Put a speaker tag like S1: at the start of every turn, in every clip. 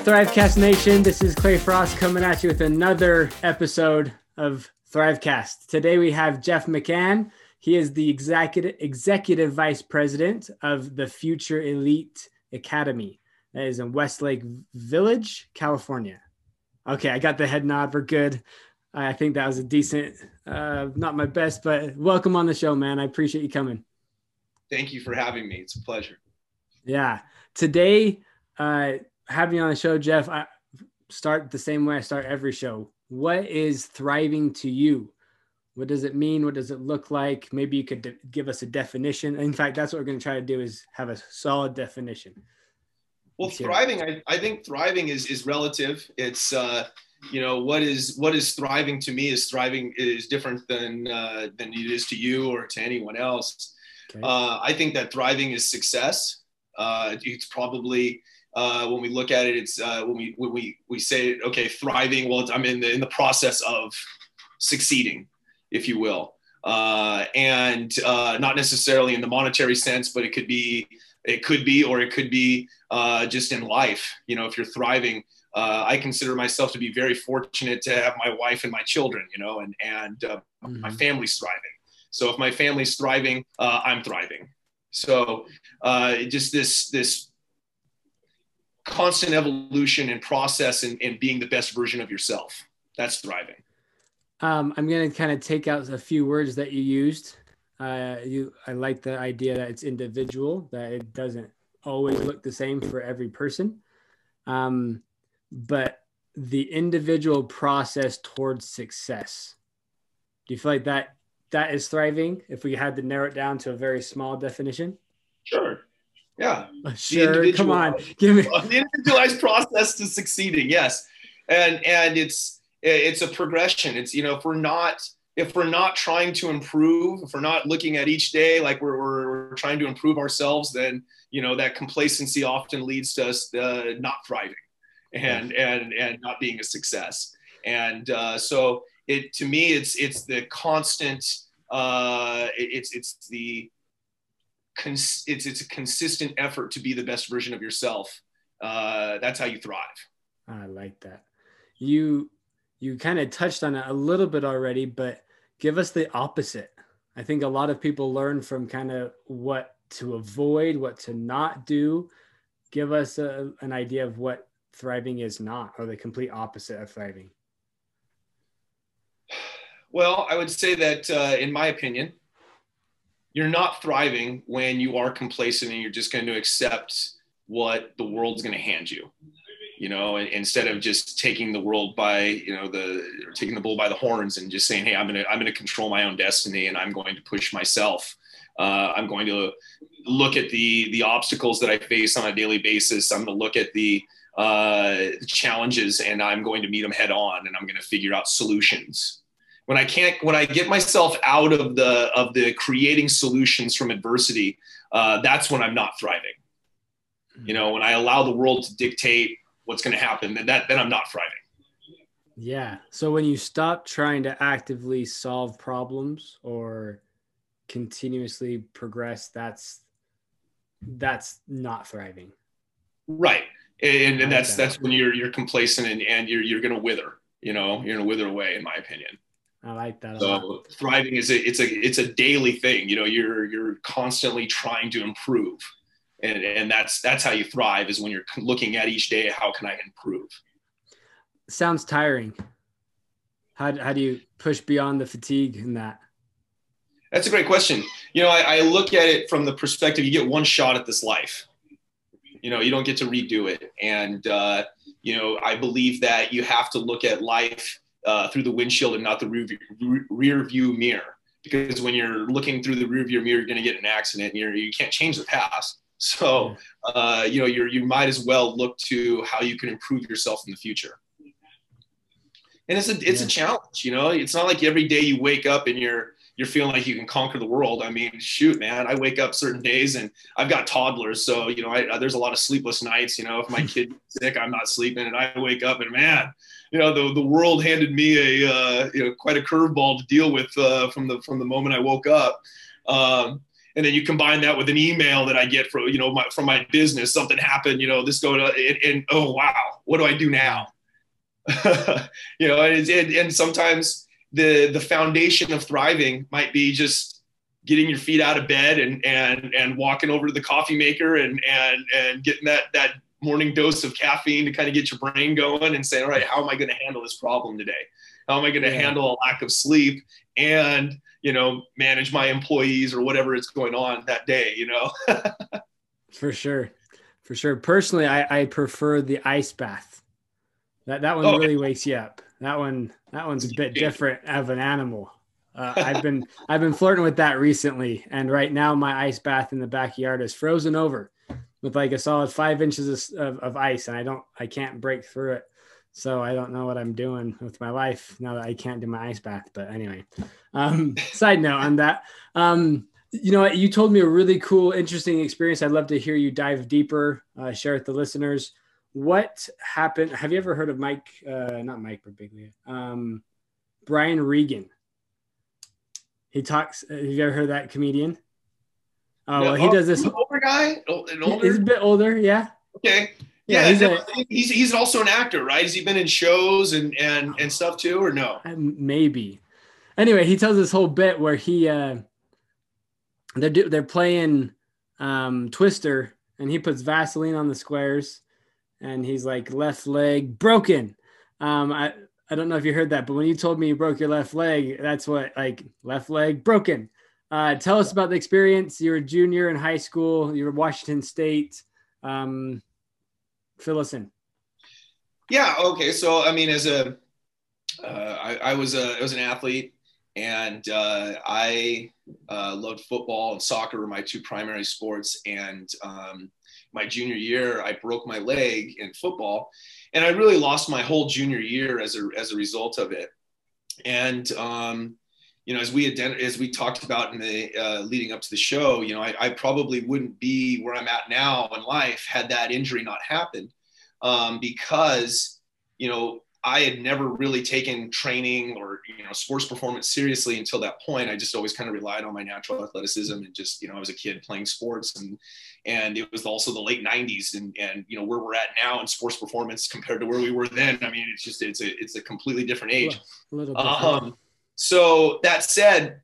S1: Thrivecast Nation? This is Clay Frost coming at you with another episode of Thrivecast. Today we have Jeff McCann. He is the executive executive vice president of the Future Elite Academy. That is in Westlake Village, California. Okay, I got the head nod. We're good. I think that was a decent, uh, not my best, but welcome on the show, man. I appreciate you coming.
S2: Thank you for having me. It's a pleasure.
S1: Yeah. Today, uh, having you on the show, Jeff, I start the same way I start every show. What is thriving to you? What does it mean? What does it look like? Maybe you could de- give us a definition. In fact, that's what we're going to try to do is have a solid definition.
S2: Well, thriving, I, I think thriving is, is relative. It's, uh, you know, what is, what is thriving to me is thriving is different than, uh, than it is to you or to anyone else. Okay. Uh, I think that thriving is success. Uh, it's probably, uh, when we look at it, it's uh, when we when we we say okay, thriving. Well, I'm in the in the process of succeeding, if you will, uh, and uh, not necessarily in the monetary sense, but it could be it could be or it could be uh, just in life. You know, if you're thriving. Uh, I consider myself to be very fortunate to have my wife and my children, you know, and and mm-hmm. my family's thriving. So if my family's thriving, I'm thriving. So just this this constant evolution and process and, and being the best version of yourself. That's thriving.
S1: Um, I'm going to kind of take out a few words that you used. Uh, you, I like the idea that it's individual, that it doesn't always look the same for every person. Um, but the individual process towards success. Do you feel like that that is thriving? If we had to narrow it down to a very small definition.
S2: Sure. Yeah.
S1: Sure. Come on. Give me
S2: the individualized process to succeeding. Yes. And and it's it's a progression. It's you know if we're not if we're not trying to improve, if we're not looking at each day like we're, we're, we're trying to improve ourselves, then you know that complacency often leads to us uh, not thriving and and and not being a success. And uh, so it to me it's it's the constant uh, it's it's the cons- it's it's a consistent effort to be the best version of yourself. Uh, that's how you thrive.
S1: I like that. You you kind of touched on it a little bit already, but give us the opposite. I think a lot of people learn from kind of what to avoid, what to not do. Give us a, an idea of what thriving is not, or the complete opposite of thriving.
S2: Well, I would say that, uh, in my opinion, you're not thriving when you are complacent and you're just going to accept what the world's going to hand you you know instead of just taking the world by you know the or taking the bull by the horns and just saying hey i'm to i'm to control my own destiny and i'm going to push myself. Uh, i'm going to look at the the obstacles that i face on a daily basis. I'm going to look at the uh, challenges and i'm going to meet them head on and i'm going to figure out solutions when I can't, when I get myself out of the of the creating solutions from adversity, uh, that's when I'm not thriving. You know, when I allow the world to dictate what's going to happen, then that then I'm not thriving.
S1: Yeah. So when you stop trying to actively solve problems or continuously progress, that's that's not thriving.
S2: Right. And, and that's that's when you're you're complacent and, and you're you're gonna wither. You know, you're gonna wither away, in my opinion.
S1: I like that.
S2: So thriving is a it's a it's a daily thing. You know, you're you're constantly trying to improve, and and that's that's how you thrive is when you're looking at each day. How can I improve?
S1: Sounds tiring. How how do you push beyond the fatigue in that?
S2: That's a great question. You know, I, I look at it from the perspective you get one shot at this life. You know, you don't get to redo it, and uh, you know, I believe that you have to look at life uh, through the windshield and not the rear view, rear view mirror. Because when you're looking through the rear view mirror, you're going to get an accident. And you're, you can't change the past. So, uh, you know, you you might as well look to how you can improve yourself in the future. And it's a it's yeah. a challenge. You know, it's not like every day you wake up and you're you're feeling like you can conquer the world. I mean, shoot, man, I wake up certain days and I've got toddlers, so you know, I, there's a lot of sleepless nights. You know, if my kid's sick, I'm not sleeping, and I wake up and man, you know, the, the world handed me a, uh, you know, quite a curveball to deal with uh, from the, from the moment I woke up. Um, and then you combine that with an email that I get from you know my, from my business, something happened, you know, this going on, and, and oh wow, what do I do now? you know, and, and, and sometimes the the foundation of thriving might be just getting your feet out of bed and and and walking over to the coffee maker and and and getting that that morning dose of caffeine to kind of get your brain going and saying, all right, how am I going to handle this problem today? How am I going to yeah. handle a lack of sleep and you know manage my employees or whatever is going on that day? You know.
S1: For sure, for sure. Personally, I, I prefer the ice bath. That that one oh, really wakes you up. That one that one's a bit different of an animal. Uh, I've been I've been flirting with that recently, and right now my ice bath in the backyard is frozen over with like a solid five inches of, of, ice, and I don't I can't break through it. So I don't know what I'm doing with my life now that I can't do my ice bath. But anyway, um, side note on that. Um, you know, you told me a really cool, interesting experience. I'd love to hear you dive deeper, uh, share with the listeners. What happened? Have you ever heard of Mike? Uh, not Mike Birbiglia. Um, Brian Regan. He talks. Have you ever heard that comedian? Oh, well, he does this.
S2: older guy, an older.
S1: He's a bit older, yeah.
S2: Okay. Yeah, yeah he's, a, he's, he's also an actor, right? Has he been in shows and and and stuff too, or no?
S1: Maybe. Anyway, he tells this whole bit where he uh, they're they're playing um, Twister, and he puts Vaseline on the squares, and he's like left leg broken. Um, I I don't know if you heard that, but when you told me you broke your left leg, that's what like left leg broken. Uh, tell us about the experience. You were a junior in high school. You were Washington State. Um, fill us in.
S2: Yeah. Okay. So I mean, as a, uh, I, I was a I was an athlete, and uh, I uh, loved football and soccer were my two primary sports. And um, my junior year, I broke my leg in football, and I really lost my whole junior year as a as a result of it. And um, you know, as we as we talked about in the uh, leading up to the show, you know, I, I, probably wouldn't be where I'm at now in life had that injury not happened, um, because you know I had never really taken training or you know sports performance seriously until that point. I just always kind of relied on my natural athleticism and just you know I was a kid playing sports and and it was also the late 90s and and you know where we're at now in sports performance compared to where we were then. I mean it's just it's a it's a completely different age. A little. Um, so that said,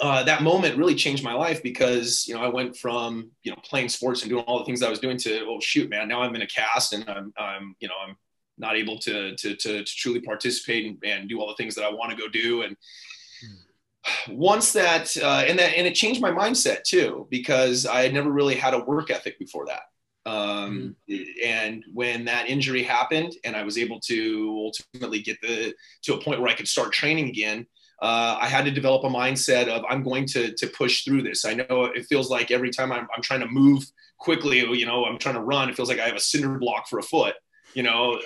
S2: uh, that moment really changed my life because you know I went from you know playing sports and doing all the things I was doing to oh shoot man now I'm in a cast and I'm, I'm you know I'm not able to, to, to, to truly participate and, and, do all the things that I want to go do. And once that, uh, and that, and it changed my mindset too, because I had never really had a work ethic before that. Um, mm. and when that injury happened and I was able to ultimately get the, to a point where I could start training again, uh, I had to develop a mindset of I'm going to to push through this. I know it feels like every time I'm, I'm trying to move quickly, you know, I'm trying to run, it feels like I have a cinder block for a foot you know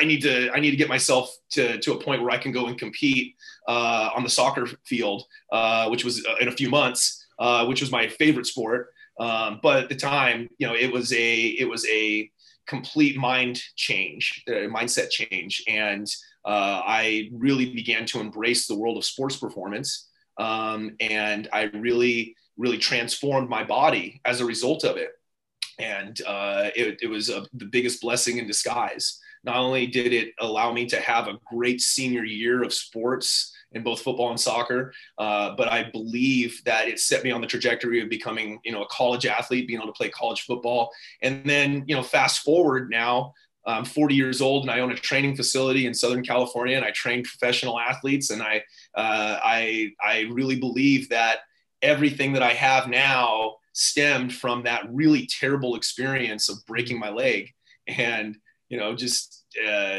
S2: i need to i need to get myself to, to a point where i can go and compete uh, on the soccer field uh, which was uh, in a few months uh, which was my favorite sport. Um, but at the time you know it was a it was a complete mind change uh, mindset change. And uh, i really began to embrace the world of sports performance. Um, and i really really transformed my body as a result of it. And uh, it, it, was the biggest blessing in disguise. Not only did it allow me to have a great senior year of sports in both football and soccer, uh, but I believe that it set me on the trajectory of becoming, you know, a college athlete, being able to play college football, and then, you know, fast forward now. I'm 40 years old and I own a training facility in Southern California, and I train professional athletes. And I, uh, I, I really believe that everything that I have now stemmed from that really terrible experience of breaking my leg and you know just uh,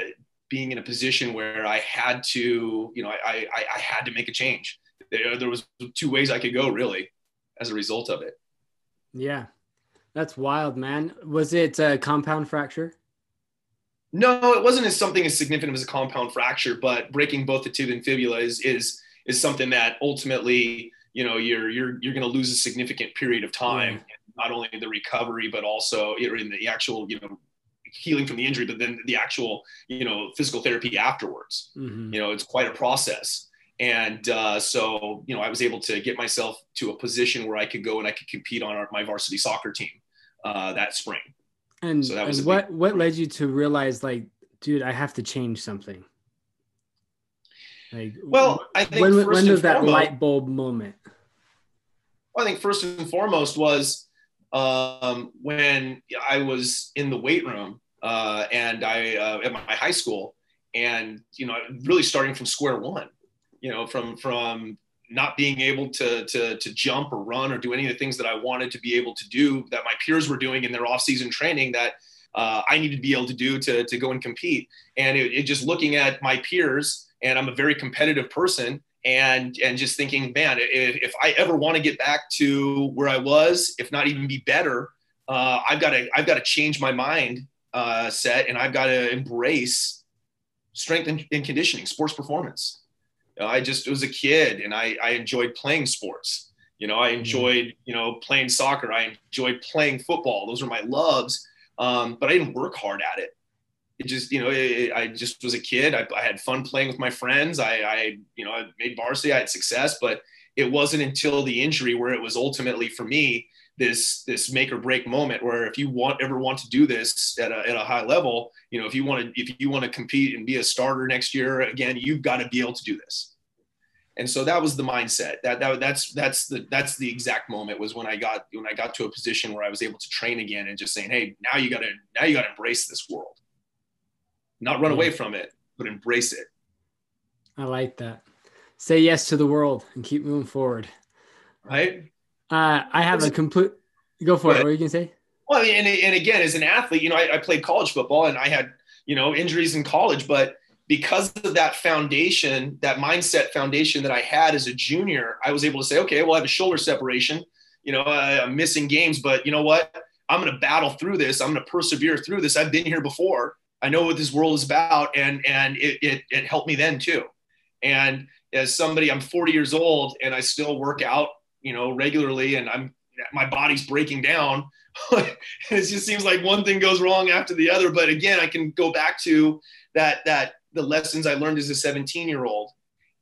S2: being in a position where I had to you know I, I, I had to make a change. There, there was two ways I could go really as a result of it.
S1: Yeah, that's wild, man. Was it a compound fracture?
S2: No, it wasn't as something as significant as a compound fracture, but breaking both the tib and fibula is is is something that ultimately you know you're you're you're going to lose a significant period of time yeah. not only in the recovery but also in the actual you know healing from the injury but then the actual you know physical therapy afterwards mm-hmm. you know it's quite a process And uh, so, you know, I was able to get myself to a position where I could go and I could compete on our, my varsity soccer team uh, that spring.
S1: And, so that was what what led you to realize, like, dude, I have to change something.
S2: Like, well, I think
S1: when, when was that foremost, light bulb moment?
S2: I think first and foremost was um, when I was in the weight room uh, and I uh, at my high school, and you know, really starting from square one. You know, from from not being able to, to, to jump or run or do any of the things that I wanted to be able to do that my peers were doing in their off-season training that uh, I needed to be able to do to, to go and compete. And it, it just looking at my peers, and I'm a very competitive person, and and just thinking, man, if, if I ever want to get back to where I was, if not even be better, uh, I've got to I've got to change my mind uh, set, and I've got to embrace strength and, and conditioning, sports performance. You know, I just was a kid, and I I enjoyed playing sports. You know, I mm-hmm. enjoyed you know playing soccer. I enjoyed playing football. Those were my loves. Um, but I didn't work hard at it it just you know it, I just was a kid. I, I, had fun playing with my friends. I, I you know I made varsity. I had success, but it wasn't until the injury where it was ultimately for me this this make or break moment where if you want ever want to do this at a, at a high level, you know if you want to if you want to compete and be a starter next year again, you've got to be able to do this. And so that was the mindset. That, that that's that's the that's the exact moment was when I got when I got to a position where I was able to train again and just saying, hey, now you got to now you got to embrace this world not run away from it, but embrace it.
S1: I like that. Say yes to the world and keep moving forward.
S2: Right.
S1: Uh, I have a complete. Go for it. What are you gonna say?
S2: Well, and, and again, as an athlete, you know, I, I played college football and I had you know injuries in college, but because of that foundation, that mindset foundation that I had as a junior, I was able to say, okay, well, I have a shoulder separation. You know, I'm missing games, but you know what? I'm going to battle through this. I'm going to persevere through this. I've been here before. I know what this world is about, and and it, it it helped me then too. And as somebody, I'm 40 years old, and I still work out, you know, regularly, and I'm my body's breaking down. it just seems like one thing goes wrong after the other. But again, I can go back to that that the lessons I learned as a 17 year old,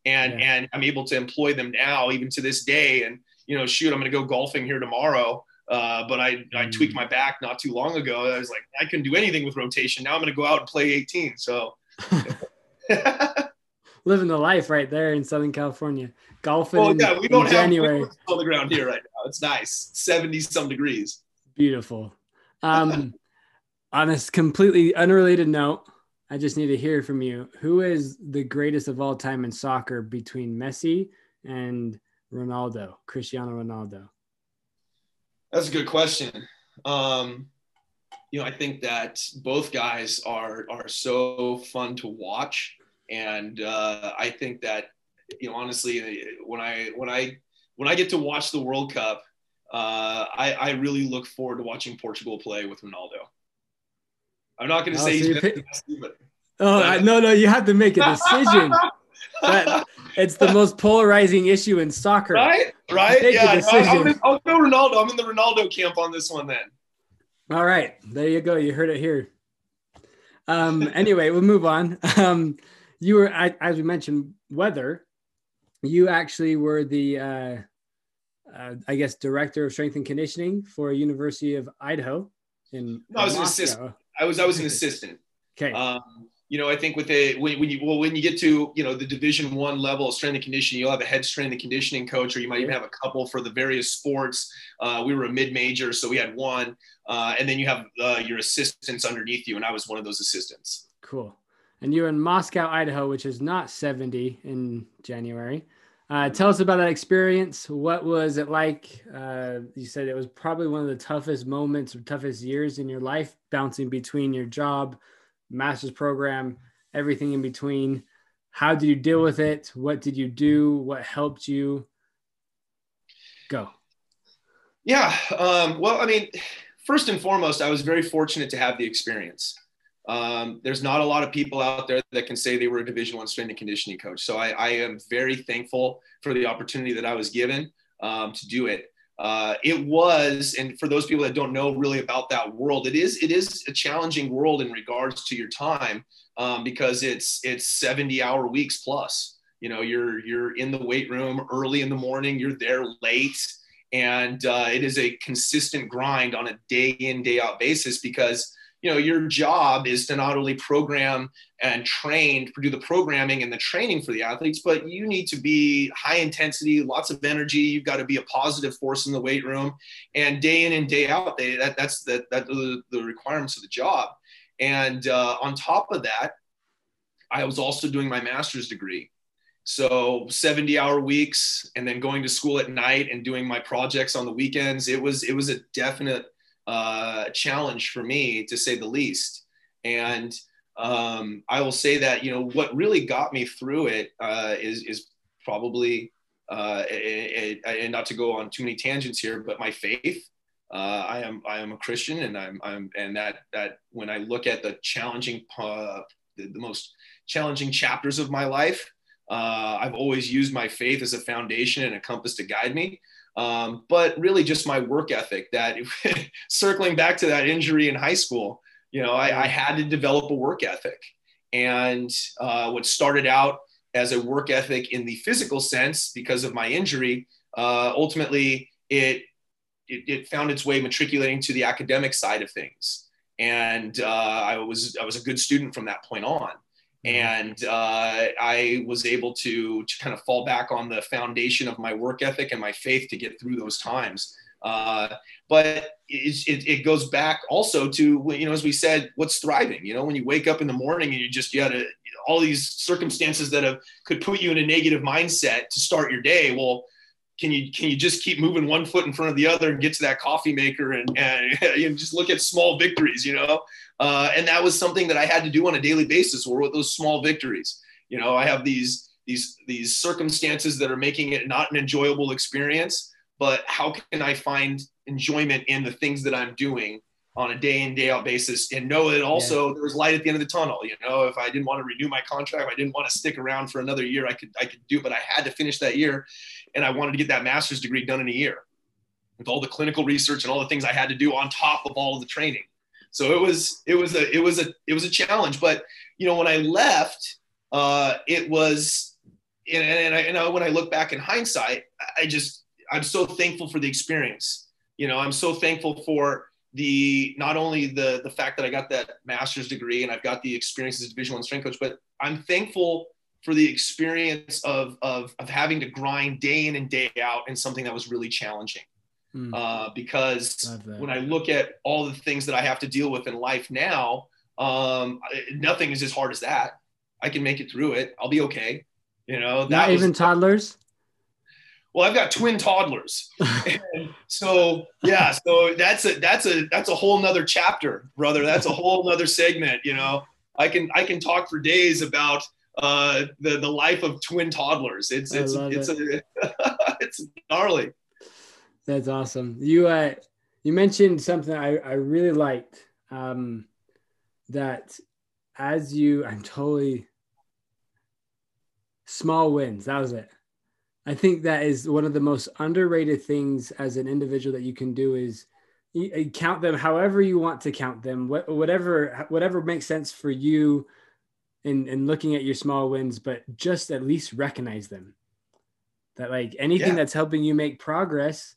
S2: and yeah. and I'm able to employ them now, even to this day. And you know, shoot, I'm going to go golfing here tomorrow uh, but I, I tweaked mm. my back not too long ago. I was like, I couldn't do anything with rotation. Now I'm going to go out and play 18. So
S1: living the life right there in Southern California, golfing. Well, yeah, we don't have January.
S2: on the ground here right now. It's nice, 70 some degrees.
S1: Beautiful. Um, on a completely unrelated note, I just need to hear from you. Who is the greatest of all time in soccer between Messi and Ronaldo, Cristiano Ronaldo?
S2: That's a good question. Um, you know, I think that both guys are are so fun to watch, and uh, I think that you know, honestly, when I when I when I get to watch the World Cup, uh, I, I really look forward to watching Portugal play with Ronaldo. I'm not going to oh, say so he's pick-
S1: but, Oh but, no, no, you have to make a decision. that, it's the most polarizing issue in soccer.
S2: Right, right. Make yeah, I'll, I'll go Ronaldo. I'm in the Ronaldo camp on this one then.
S1: All right, there you go. You heard it here. Um, anyway, we'll move on. Um, you were, as we mentioned, weather. You actually were the, uh, uh, I guess, director of strength and conditioning for University of Idaho. In
S2: no, I was Moscow. an assistant. I was I was an assistant.
S1: Okay.
S2: Um, you know, I think with a when, when you well when you get to you know the Division One level of strength and conditioning, you'll have a head strength and conditioning coach, or you might even have a couple for the various sports. Uh, we were a mid major, so we had one, uh, and then you have uh, your assistants underneath you, and I was one of those assistants.
S1: Cool. And you're in Moscow, Idaho, which is not 70 in January. Uh, tell us about that experience. What was it like? Uh, you said it was probably one of the toughest moments or toughest years in your life, bouncing between your job master's program, everything in between. How did you deal with it? What did you do? What helped you? Go.
S2: Yeah. Um, well, I mean, first and foremost, I was very fortunate to have the experience. Um, there's not a lot of people out there that can say they were a Division One strength and conditioning coach. So I, I, am very thankful for the opportunity that I was given um, to do it uh, it was, and for those people that don't know really about that world, it is it is a challenging world in regards to your time um, because it's it's 70 hour weeks plus. You know, you're you're in the weight room early in the morning. You're there late, and uh, it is a consistent grind on a day in day out basis because you know your job is to not only program and train do the programming and the training for the athletes but you need to be high intensity lots of energy. You've got to be a positive force in the weight room. And day in and day out they, that, that's the, that the, the requirements of the job. And uh, on top of that i was also doing my master's degree. So 70 hour weeks and then going to school at night and doing my projects on the weekends it was it was a definite uh, challenge for me to say the least. And um, I will say that you know what really got me through it uh, is is probably uh, and not to go on too many tangents here, but my faith. Uh, I am I am a Christian, and I'm I'm and that that when I look at the challenging uh, the, the, most challenging chapters of my life, uh, I've always used my faith as a foundation and a compass to guide me. Um, but really just my work ethic that circling back to that injury in high school, you know, I, I had to develop a work ethic. And uh, what started out as a work ethic in the physical sense because of my injury, uh, ultimately it, it, it, found its way matriculating to the academic side of things. And uh, I was I was a good student from that point on. Mm-hmm. and uh, I was able to to kind of fall back on the foundation of my work ethic and my faith to get through those times. Uh, but it, it, it, goes back also to you know as we said, what's thriving? You know, when you wake up in the morning and you just you had a, all these circumstances that have could put you in a negative mindset to start your day. Well, can you can you just keep moving one foot in front of the other and get to that coffee maker and, and know, just look at small victories you know uh, and that was something that i had to do on a daily basis or with those small victories. You know i have these these these circumstances that are making it not an enjoyable experience but how can i find enjoyment in the things that i'm doing on a day in day out basis? And know that also yeah. there was light at the end of the tunnel. You know if i didn't want to renew my contract if i didn't want to stick around for another year i could i could do but i had to finish that year and i wanted to get that master's degree done in a year. With all the clinical research and all the things i had to do on top of all of the training so it was it was a it was a it was a challenge but you know when i left uh it was and, and I, and when i look back in hindsight i just i'm so thankful for the experience you know i'm so thankful for the not only the the fact that I got that master's degree and I've got the experience as a division one strength coach, but I'm thankful for the experience of, of, of having to grind day in and day out in something that was really challenging. Mm. Uh, because when I look at all the things that I have to deal with in life now, um, nothing is as hard as that. I can make it through it. I'll be okay. You know,
S1: that not even toddlers
S2: well i've got twin toddlers and so yeah so that's a that's a that's a whole nother chapter brother that's a whole nother segment you know i can i can talk for days about uh the the life of twin toddlers it's it's it's it. a it's gnarly
S1: that's awesome you uh you mentioned something i i really liked um that as you i'm totally small wins that was it I think that is one of the most underrated things as an individual that you can do is you count them however you want to count them, whatever whatever makes sense for you in, in looking at your small wins, but just at least recognize them. That like anything yeah. that's helping you make progress,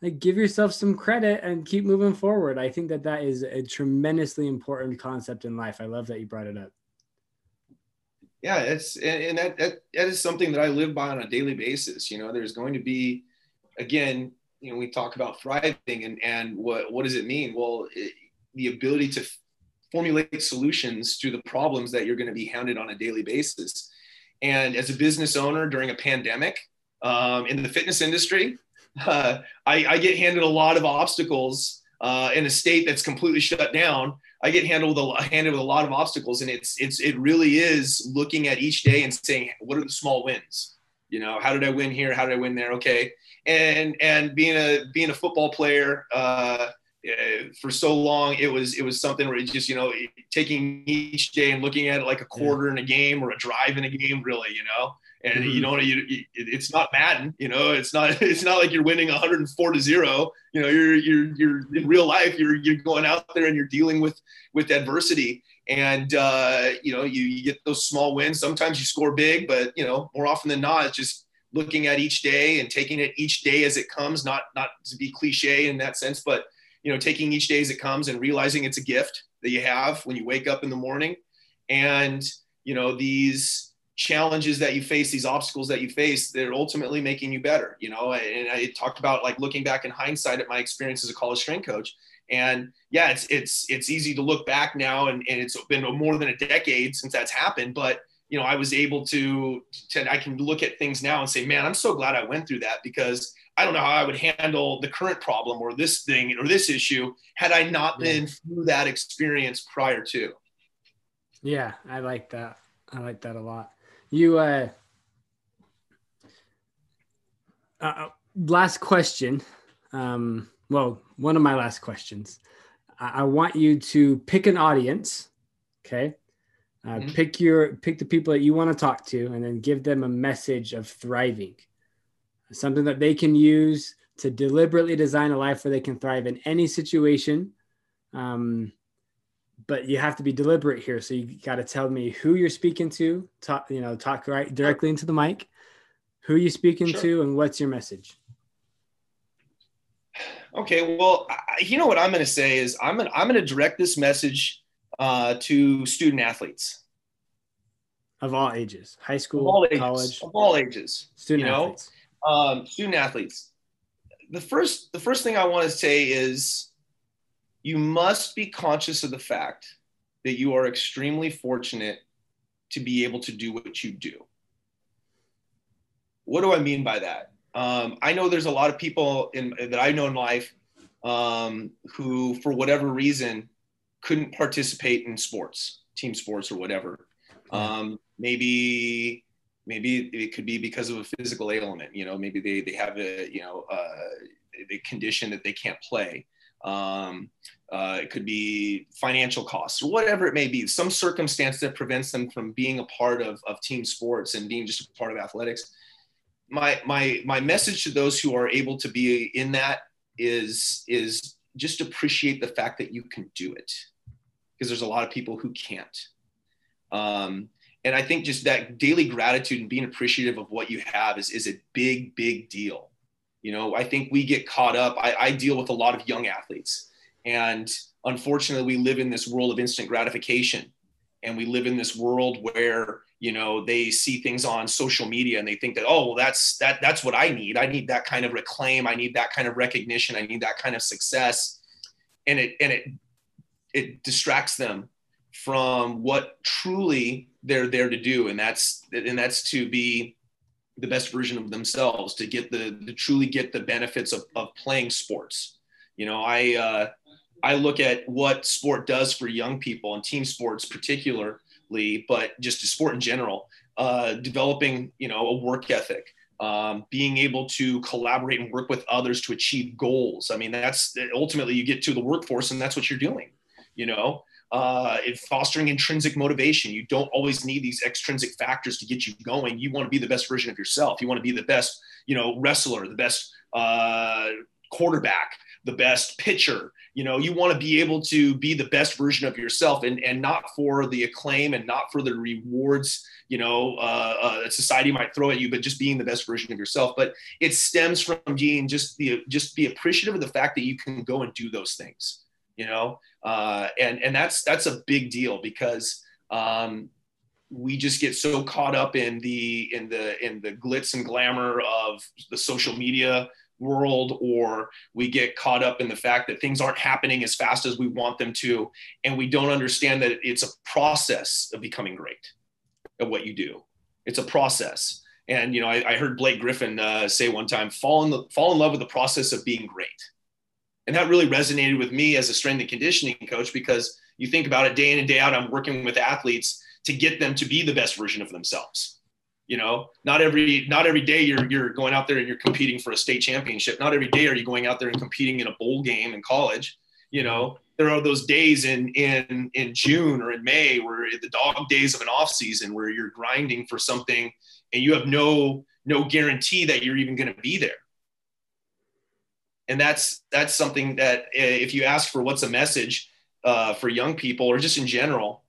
S1: like give yourself some credit and keep moving forward. I think that that is a tremendously important concept in life. I love that you brought it up
S2: yeah it's and that, that that is something that i live by on a daily basis you know there's going to be again you know we talk about thriving and and what what does it mean well it, the ability to formulate solutions to the problems that you're going to be handed on a daily basis and as a business owner during a pandemic um, in the fitness industry uh, I, I, get handed a lot of obstacles uh, in a state that's completely shut down I get handled with a handed with a lot of obstacles, and it's it's it really is looking at each day and saying, what are the small wins? You know, how did I win here? How did I win there? Okay, and and being a being a football player uh, uh for so long, it was it was something where it just you know taking each day and looking at it like a quarter in a game or a drive in a game, really, you know and mm-hmm. you know you, you, it's not Madden, you know, it's not it's not like you're winning 104 to zero. You know, you're you're you're in real life, you're you're going out there and you're dealing with with adversity. and uh, you know you, you get those small wins sometimes you score big but you know more often than not it's just looking at each day and taking it each day as it comes not not to be cliche in that sense but you know taking each day as it comes and realizing it's a gift that you have when you wake up in the morning and you know these challenges that you face these obstacles that you face they're ultimately making you better you know and i talked about like looking back in hindsight at my experience as a college strength coach and yeah, it's it's it's easy to look back now, and, and it's been more than a decade since that's happened. But you know, I was able to, to I can look at things now and say, man, I'm so glad I went through that because I don't know how I would handle the current problem or this thing or this issue had I not been yeah. through that experience prior to.
S1: Yeah, I like that. I like that a lot. You uh, uh last question. Um well, one of my last questions. I, I want you to pick an audience. Okay. Uh, mm-hmm. Pick your pick the people that you want to talk to, and then give them a message of thriving, something that they can use to deliberately design a life where they can thrive in any situation. Um, but you have to be deliberate here. So you got to tell me who you're speaking to. Talk, you know, talk right directly into the mic. Who you speaking sure. to, and what's your message?
S2: Okay, well, I, you know what I'm going to say is I'm going I'm going to direct this message uh, to student athletes
S1: of all ages, high school, of
S2: all ages,
S1: college,
S2: of all ages. Student you know? athletes. Um, student athletes. The first the first thing I want to say is you must be conscious of the fact that you are extremely fortunate to be able to do what you do. What do I mean by that? Um, I know there's a lot of people in, that I know in life um, who, for whatever reason, couldn't participate in sports, team sports, or whatever. Um, maybe, maybe it could be because of a physical ailment. You know, maybe they they have a you know uh, a condition that they can't play. Um, uh, it could be financial costs or whatever it may be. Some circumstance that prevents them from being a part of of team sports and being just a part of athletics. My my my message to those who are able to be in that is is just appreciate the fact that you can do it because there's a lot of people who can't. Um, and i think just that daily gratitude and being appreciative of what you have is is a big big deal. You know i think we get caught up i, I deal with a lot of young athletes and unfortunately we live in this world of instant gratification. And we live in this world where you know they see things on social media and they think that oh well that's that that's what i need. I need that kind of reclaim. I need that kind of recognition. I need that kind of success. And it and it it distracts them from what truly they're there to do. And that's and that's to be the best version of themselves to get the to truly get the benefits of, of playing sports. You know i uh, i look at what sport does for young people and team sports particularly, but just sport in general, uh, developing, you know, a work ethic, um, being able to collaborate and work with others to achieve goals. I mean, that's ultimately you get to the workforce and that's what you're doing, you know, uh, fostering intrinsic motivation. You don't always need these extrinsic factors to get you going. You want to be the best version of yourself. You want to be the best, you know, wrestler, the best uh, quarterback, the best pitcher, you know you want to be able to be the best version of yourself and and not for the acclaim and not for the rewards you know uh, uh, society might throw at you but just being the best version of yourself. But it stems from being just the just be appreciative of the fact that you can go and do those things you know? Uh, and and that's that's a big deal because um, we just get so caught up in the in the in the glitz and glamour of the social media world or we get caught up in the fact that things aren't happening as fast as we want them to and we don't understand that it's a process of becoming great at what you do. It's a process. And you know i, I heard blake griffin uh, say one time fall in, the, fall in love with the process of being great. And that really resonated with me as a strength and conditioning coach because you think about it day in and day out i'm working with athletes to get them to be the best version of themselves you know not every not every day you're you're going out there and you're competing for a state championship. Not every day are you going out there and competing in a bowl game in college you know. There are those days in in in june or in may where the dog days of an off season where you're grinding for something and you have no no guarantee that you're even going to be there. And that's that's something that eh, if you ask for what's a message uh, for young people or just in general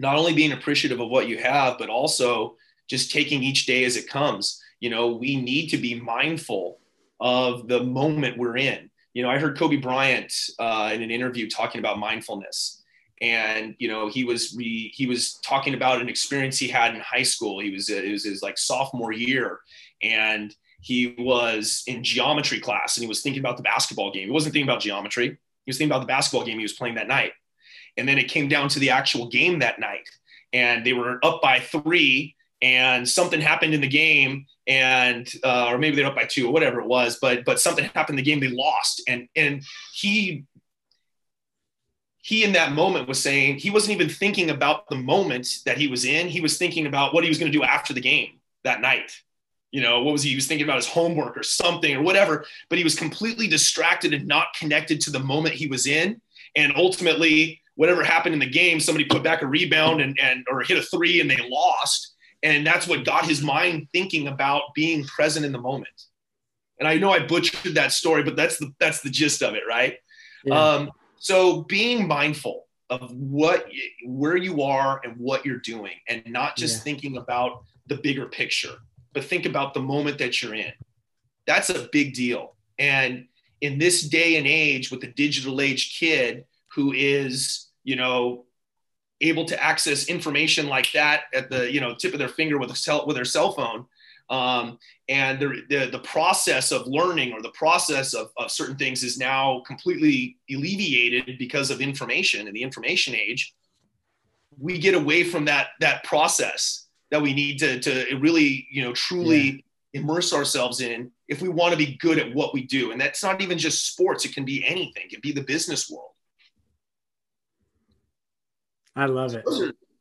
S2: not only being appreciative of what you have, but also just taking each day as it comes. You know, we need to be mindful of the moment we're in. You know, I heard Kobe Bryant uh, in an interview talking about mindfulness, and you know, he was re, he was talking about an experience he had in high school. He was it was his like sophomore year, and he was in geometry class, and he was thinking about the basketball game. He wasn't thinking about geometry. He was thinking about the basketball game he was playing that night. And then it came down to the actual game that night, and they were up by three, and something happened in the game and uh, or maybe they're up by two or whatever it was but but something happened in the game they lost. And and he he in that moment was saying he wasn't even thinking about the moment that he was in. He was thinking about what he was going to do after the game that night. You know what was he, he was thinking about his homework or something or whatever but he was completely distracted and not connected to the moment he was in. And ultimately whatever happened in the game somebody put back a rebound and, and or hit a three and they lost and that's what got his mind thinking about being present in the moment. And I know I butchered that story, but that's the that's the gist of it, right? Yeah. Um, so being mindful of what where you are and what you're doing, and not just yeah. thinking about the bigger picture, but think about the moment that you're in. That's a big deal. And in this day and age, with the digital age kid who is, you know, able to access information like that at the you know tip of their finger with a cell with their cell phone. Um, and the, the, the process of learning or the process of, of certain things is now completely alleviated because of information and the information age. We get away from that that process that we need to, to really you know truly yeah. immerse ourselves in if we want to be good at what we do. And that's not even just sports. It can be anything. It can be the business world
S1: I love it.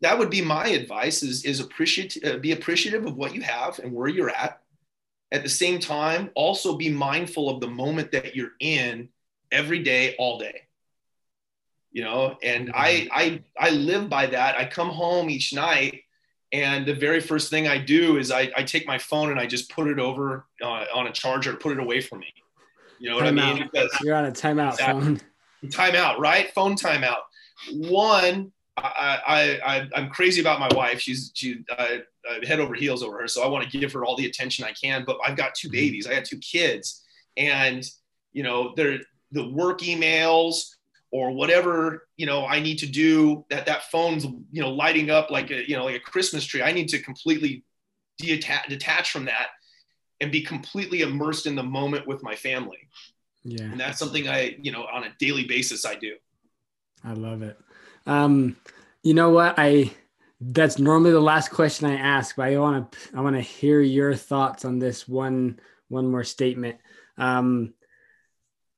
S2: That would be my advice: is is appreciate uh, be appreciative of what you have and where you're at. At the same time, also be mindful of the moment that you're in every day, all day. You know, and I I I live by that. I come home each night, and the very first thing I do is I, I take my phone and I just put it over uh, on a charger, put it away from me. You know what I mean?
S1: You're on a timeout exactly. phone.
S2: Timeout, right? Phone timeout. One, I, I, I, am crazy about my wife. She's, she, I, I head over heels over her. So I want to give her all the attention I can, but I've got two mm-hmm. babies. I got two kids and, you know, they're the work emails or whatever, you know, I need to do that, that phone's, you know, lighting up like a, you know, like a Christmas tree. I need to completely detach, detach from that and be completely immersed in the moment with my family. Yeah. And that's something I, you know, on a daily basis, I do.
S1: I love it. Um, you know what? I that's normally the last question I ask, but I want to I want to hear your thoughts on this one one more statement. Um,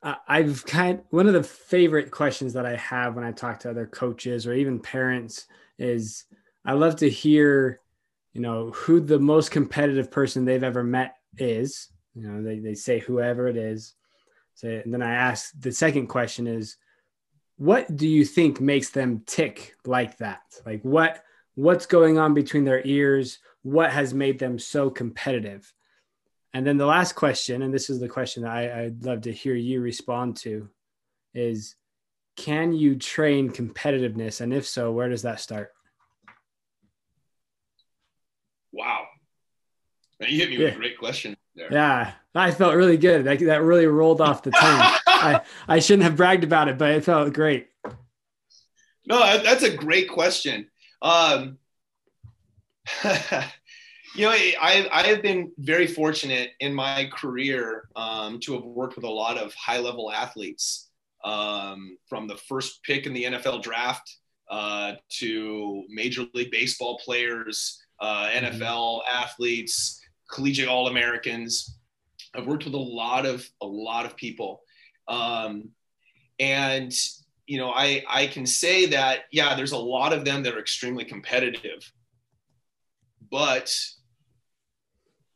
S1: I've kind one of the favorite questions that I have when I talk to other coaches or even parents is I love to hear, you know, who the most competitive person they've ever met is. You know, they, they say whoever it is. So, and then I ask the second question is, what do you think makes them tick like that? Like what what's going on between their ears? What has made them so competitive? And then the last question, and this is the question that I, I'd love to hear you respond to, is can you train competitiveness? And if so, where does that start?
S2: Wow. You hit me yeah. with a great question there.
S1: Yeah, I felt really good. That, that really rolled off the tongue. I, I shouldn't have bragged about it, but it felt great.
S2: No, that's a great question. Um, you know, I, I have been very fortunate in my career um, to have worked with a lot of high level athletes um, from the first pick in the NFL draft uh, to Major League Baseball players, uh, NFL mm-hmm. athletes, collegiate All Americans. I've worked with a lot of a lot of people, um, and you know, I I can say that yeah, there's a lot of them that are extremely competitive, but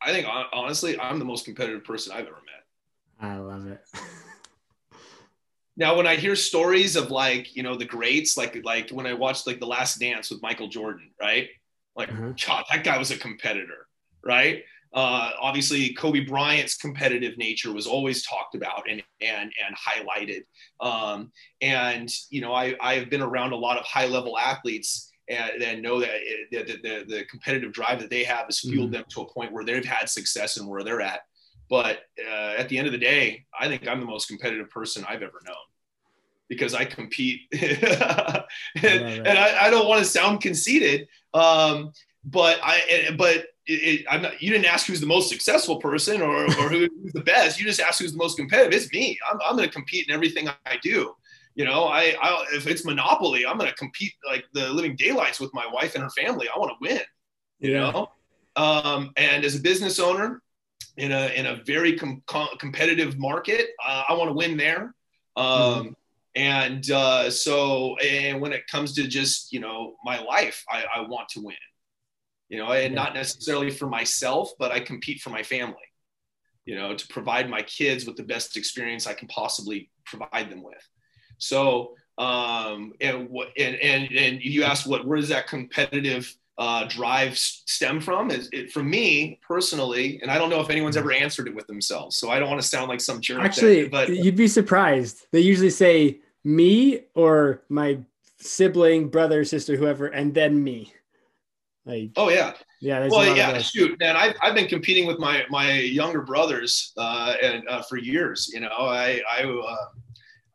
S2: I think honestly, I'm the most competitive person I've ever met.
S1: I love it.
S2: now, when I hear stories of like you know the greats, like like when I watched like The Last Dance with Michael Jordan, right? Like. God, that guy was a competitor, right? Uh, obviously, Kobe Bryant's competitive nature was always talked about and and and highlighted. Um, and you know, I I have been around a lot of high level athletes, and then know that it, the, the, the, competitive drive that they have has fueled mm-hmm. them to a point where they've had success and where they're at. But uh, at the end of the day, I think I'm the most competitive person I've ever known because I compete, and, and I, I, don't want to sound conceited, um, but I but it, it, not, you didn't ask who's the most successful person or, or who's the best. You just asked who's the most competitive. It's me. I'm, I'm going to compete in everything I do. You know, I, I if it's Monopoly, I'm going to compete like the living daylights with my wife and her family. I want to win. You yeah. know, um, and as a business owner in a in a very com- com- competitive market, uh, I want to win there. Um, mm-hmm. And uh, so, and when it comes to just you know my life, I, I want to win you know, and not necessarily for myself, but I compete for my family, you know, to provide my kids with the best experience I can possibly provide them with. So, um, and what, and, and, and you asked what, where does that competitive uh, drive stem from? Is it from me personally, and I don't know if anyone's ever answered it with themselves. So I don't want to sound like some jerk.
S1: Actually, there, but you'd be surprised. They usually say me or my sibling, brother, sister, whoever, and then me.
S2: Like, oh yeah, yeah. Well, yeah. Shoot, man, I've, I've been competing with my my younger brothers uh, and uh, for years. You know, I I uh,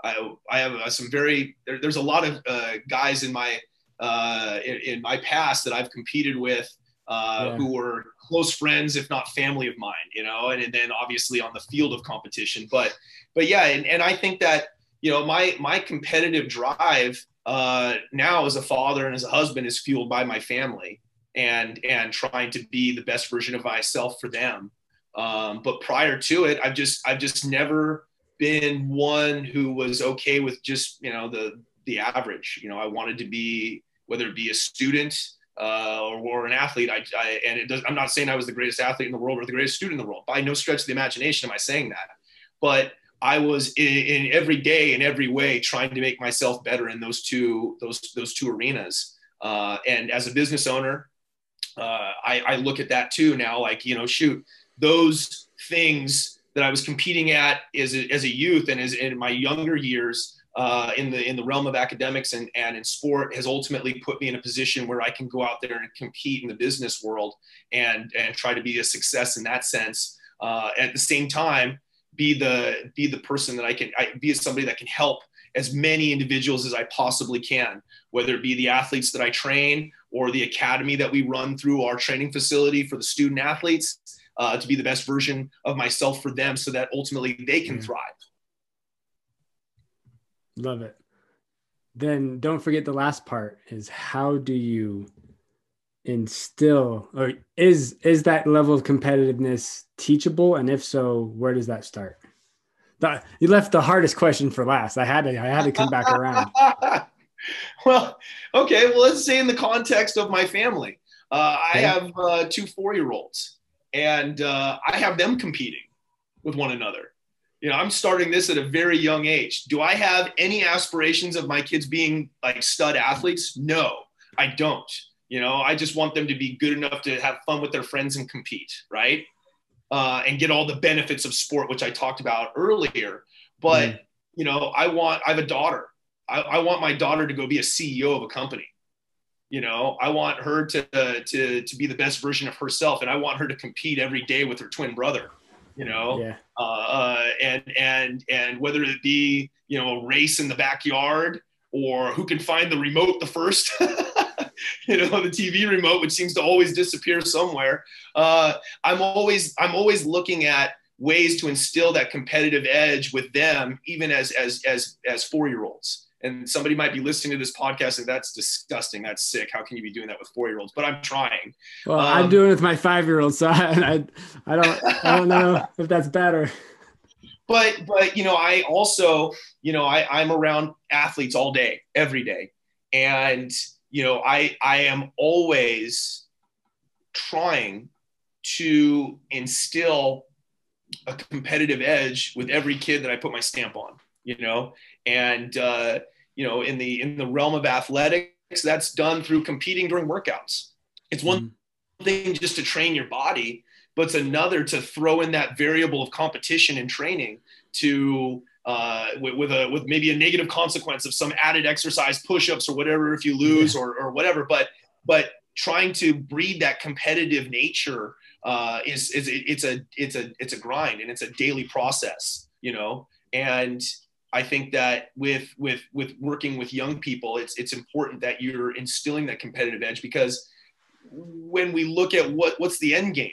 S2: I, I have uh, some very there, there's a lot of uh, guys in my uh, in, in, my past that I've competed with yeah. who were close friends, if not family of mine. You know, and, and then obviously on the field of competition. But but yeah, and, and I think that you know my my competitive drive uh, now as a father and as a husband is fueled by my family and and trying to be the best version of myself for them. Um, but prior to it, I've just I've just never been one who was okay with just you know the the average. You know, I wanted to be whether it be a student uh, or, or, an athlete. I, I and does, I'm not saying I was the greatest athlete in the world or the greatest student in the world. By no stretch of the imagination am I saying that. But I was in, in every day in every way trying to make myself better in those two those those two arenas. Uh, and as a business owner, uh, I, I look at that too now. Like, you know, shoot, those things that I was competing at as a, as a youth and as in my younger years uh, in the in the realm of academics and, and in sport has ultimately put me in a position where I can go out there and compete in the business world and and try to be a success in that sense. Uh, at the same time, be the be the person that I can I, be somebody that can help as many individuals as I possibly can, whether it be the athletes that I train or the academy that we run through our training facility for the student athletes uh, to be the best version of myself for them so that ultimately they can thrive.
S1: Love it. Then don't forget the last part is how do you instill or is is that level of competitiveness teachable? And if so where does that start? The, you left the hardest question for last. I had to i had to come back around
S2: well, okay. Well, let's say in the context of my family, uh, I have uh, two four-year-olds, and uh, I have them competing with one another. You know, I'm starting this at a very young age. Do I have any aspirations of my kids being like stud athletes? No, I don't. You know, I just want them to be good enough to have fun with their friends and compete, right? Uh, and get all the benefits of sport, which I talked about earlier. But mm. you know, I want. I have a daughter I, I want my daughter to go be a CEO of a company. You know, I want her to, to, to be the best version of herself. And I want her to compete every day with her twin brother, you know, yeah. uh, uh, and, and, and whether it be, you know, a race in the backyard or who can find the remote the first, you know, the TV remote, which seems to always disappear somewhere. Uh, I'm always, I'm always looking at ways to instill that competitive edge with them, even as, as, as, as four-year-olds and somebody might be listening to this podcast and that's disgusting that's sick how can you be doing that with four year olds but i'm trying.
S1: Well um, i'm doing it with my five year old so I, I, I don't i don't know if that's better.
S2: But but you know i also you know i i'm around athletes all day every day. And you know i i am always trying to instill a competitive edge with every kid that i put my stamp on you know and uh, you know in the in the realm of athletics that's done through competing during workouts it's one mm. thing just to train your body but it's another to throw in that variable of competition and training to uh, with, with, a with maybe a negative consequence of some added exercise push-ups or whatever if you lose yeah. or, or whatever but but trying to breed that competitive nature uh, is, is it, it's a it's a it's a grind and it's a daily process you know and I think that with with with working with young people, it's it's important that you're instilling that competitive edge because when we look at what what's the end game,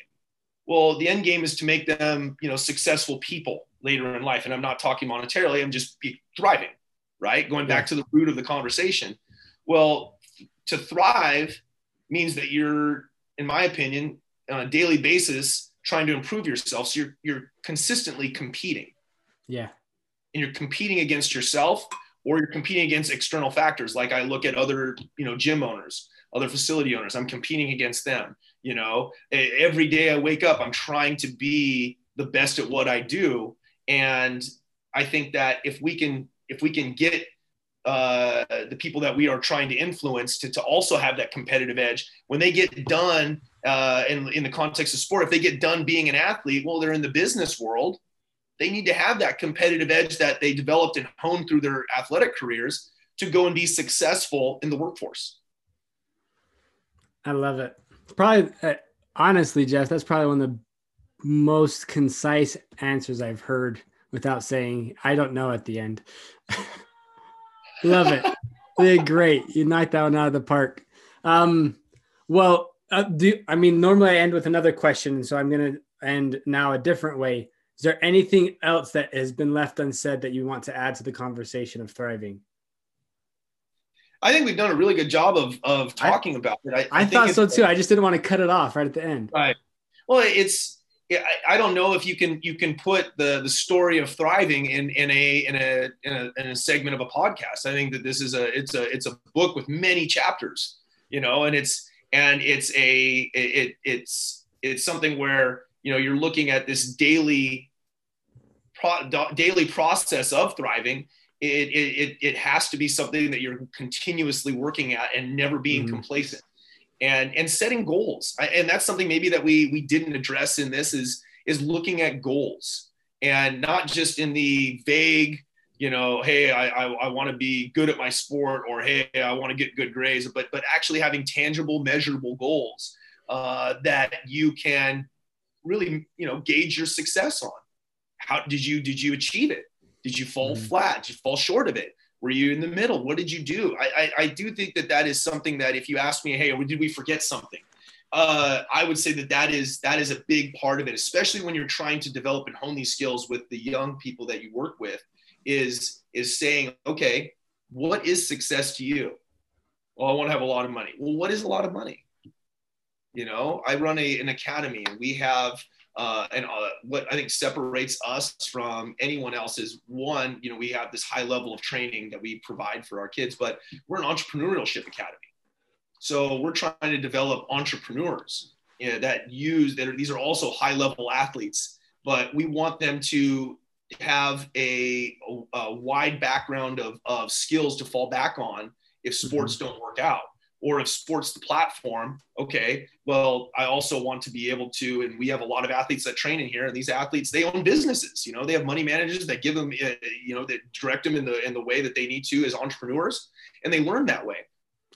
S2: well, the end game is to make them you know successful people later in life, and I'm not talking monetarily. I'm just thriving, right? Going back to the root of the conversation. Well, to thrive means that you're, in my opinion, on a daily basis trying to improve yourself. So you're you're consistently competing.
S1: Yeah
S2: and you're competing against yourself or you're competing against external factors. Like i look at other you know gym owners other facility owners i'm competing against them you know? Every day i wake up i'm trying to be the best at what i do. And i think that if we can if we can get uh, the people that we are trying to influence to, to also have that competitive edge when they get done uh, in, in the context of sport if they get done being an athlete well they're in the business world they need to have that competitive edge that they developed and honed through their athletic careers to go and be successful in the workforce.
S1: I love it. Probably, uh, honestly, Jeff, that's probably one of the most concise answers I've heard without saying, I don't know at the end. love it. Great. You knocked that one out of the park. Um, well, uh, do I mean normally I end with another question, so I'm gonna end now a different way. Is there anything else that has been left unsaid that you want to add to the conversation of thriving?
S2: I think we've done a really good job of of talking
S1: I,
S2: about it.
S1: I, I, I thought so too. I just didn't want to cut it off right at the end.
S2: Right. Well, it's I, don't know if you can you can put the the story of thriving in in a in a in a, in a segment of a podcast. I think that this is a it's a it's a book with many chapters, you know, and it's and it's a it it's it's something where you know you're looking at this daily pro, daily process of thriving it, it, it has to be something that you're continuously working at and never being mm-hmm. complacent and and setting goals and that's something maybe that we we didn't address in this is is looking at goals and not just in the vague you know hey i i, I want to be good at my sport or hey i want to get good grades but but actually having tangible measurable goals uh, that you can really you know gauge your success on how did you did you achieve it did you fall mm-hmm. flat did you fall short of it were you in the middle what did you do I, I, I do think that that is something that if you ask me hey did we forget something uh, I would say that that is that is a big part of it, especially when you're trying to develop and hone these skills with the young people that you work with. Is is saying, okay, what is success to you? Well, I want to have a lot of money. Well, what is a lot of money? You know, I run a, an academy and we have, uh, and uh, what I think separates us from anyone else is one, you know, we have this high level of training that we provide for our kids, but we're an entrepreneurship academy. So we're trying to develop entrepreneurs you know, that use that are, these are also high level athletes, but we want them to have a, a, wide background of, of skills to fall back on if sports mm-hmm. don't work out or if sports the platform okay well i also want to be able to and we have a lot of athletes that train in here and these athletes they own businesses you know they have money managers that give them uh, you know that direct them in the in the way that they need to as entrepreneurs and they learn that way.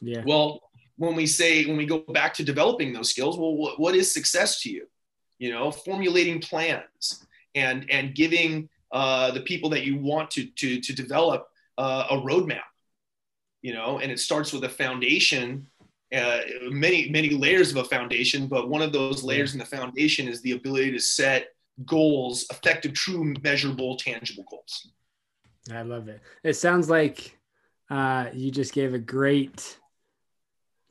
S1: Yeah.
S2: Well when we say when we go back to developing those skills well what, what is success to you? You know formulating plans and and giving uh, the people that you want to to to develop uh, a roadmap you know, and it starts with a foundation, uh, many, many layers of a foundation, but one of those layers in the foundation is the ability to set goals, effective, true, measurable, tangible goals.
S1: I love it. It sounds like uh, you just gave a great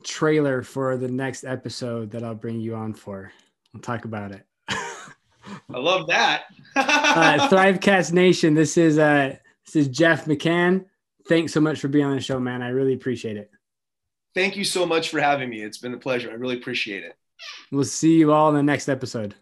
S1: trailer for the next episode that I'll bring you on for. We'll talk about it.
S2: I love that.
S1: uh, Thrivecast Nation. This is uh, this is Jeff McCann thanks so much for being on the show, man. I really appreciate it.
S2: Thank you so much for having me. It's been a pleasure. I really appreciate it.
S1: We'll see you all in the next episode.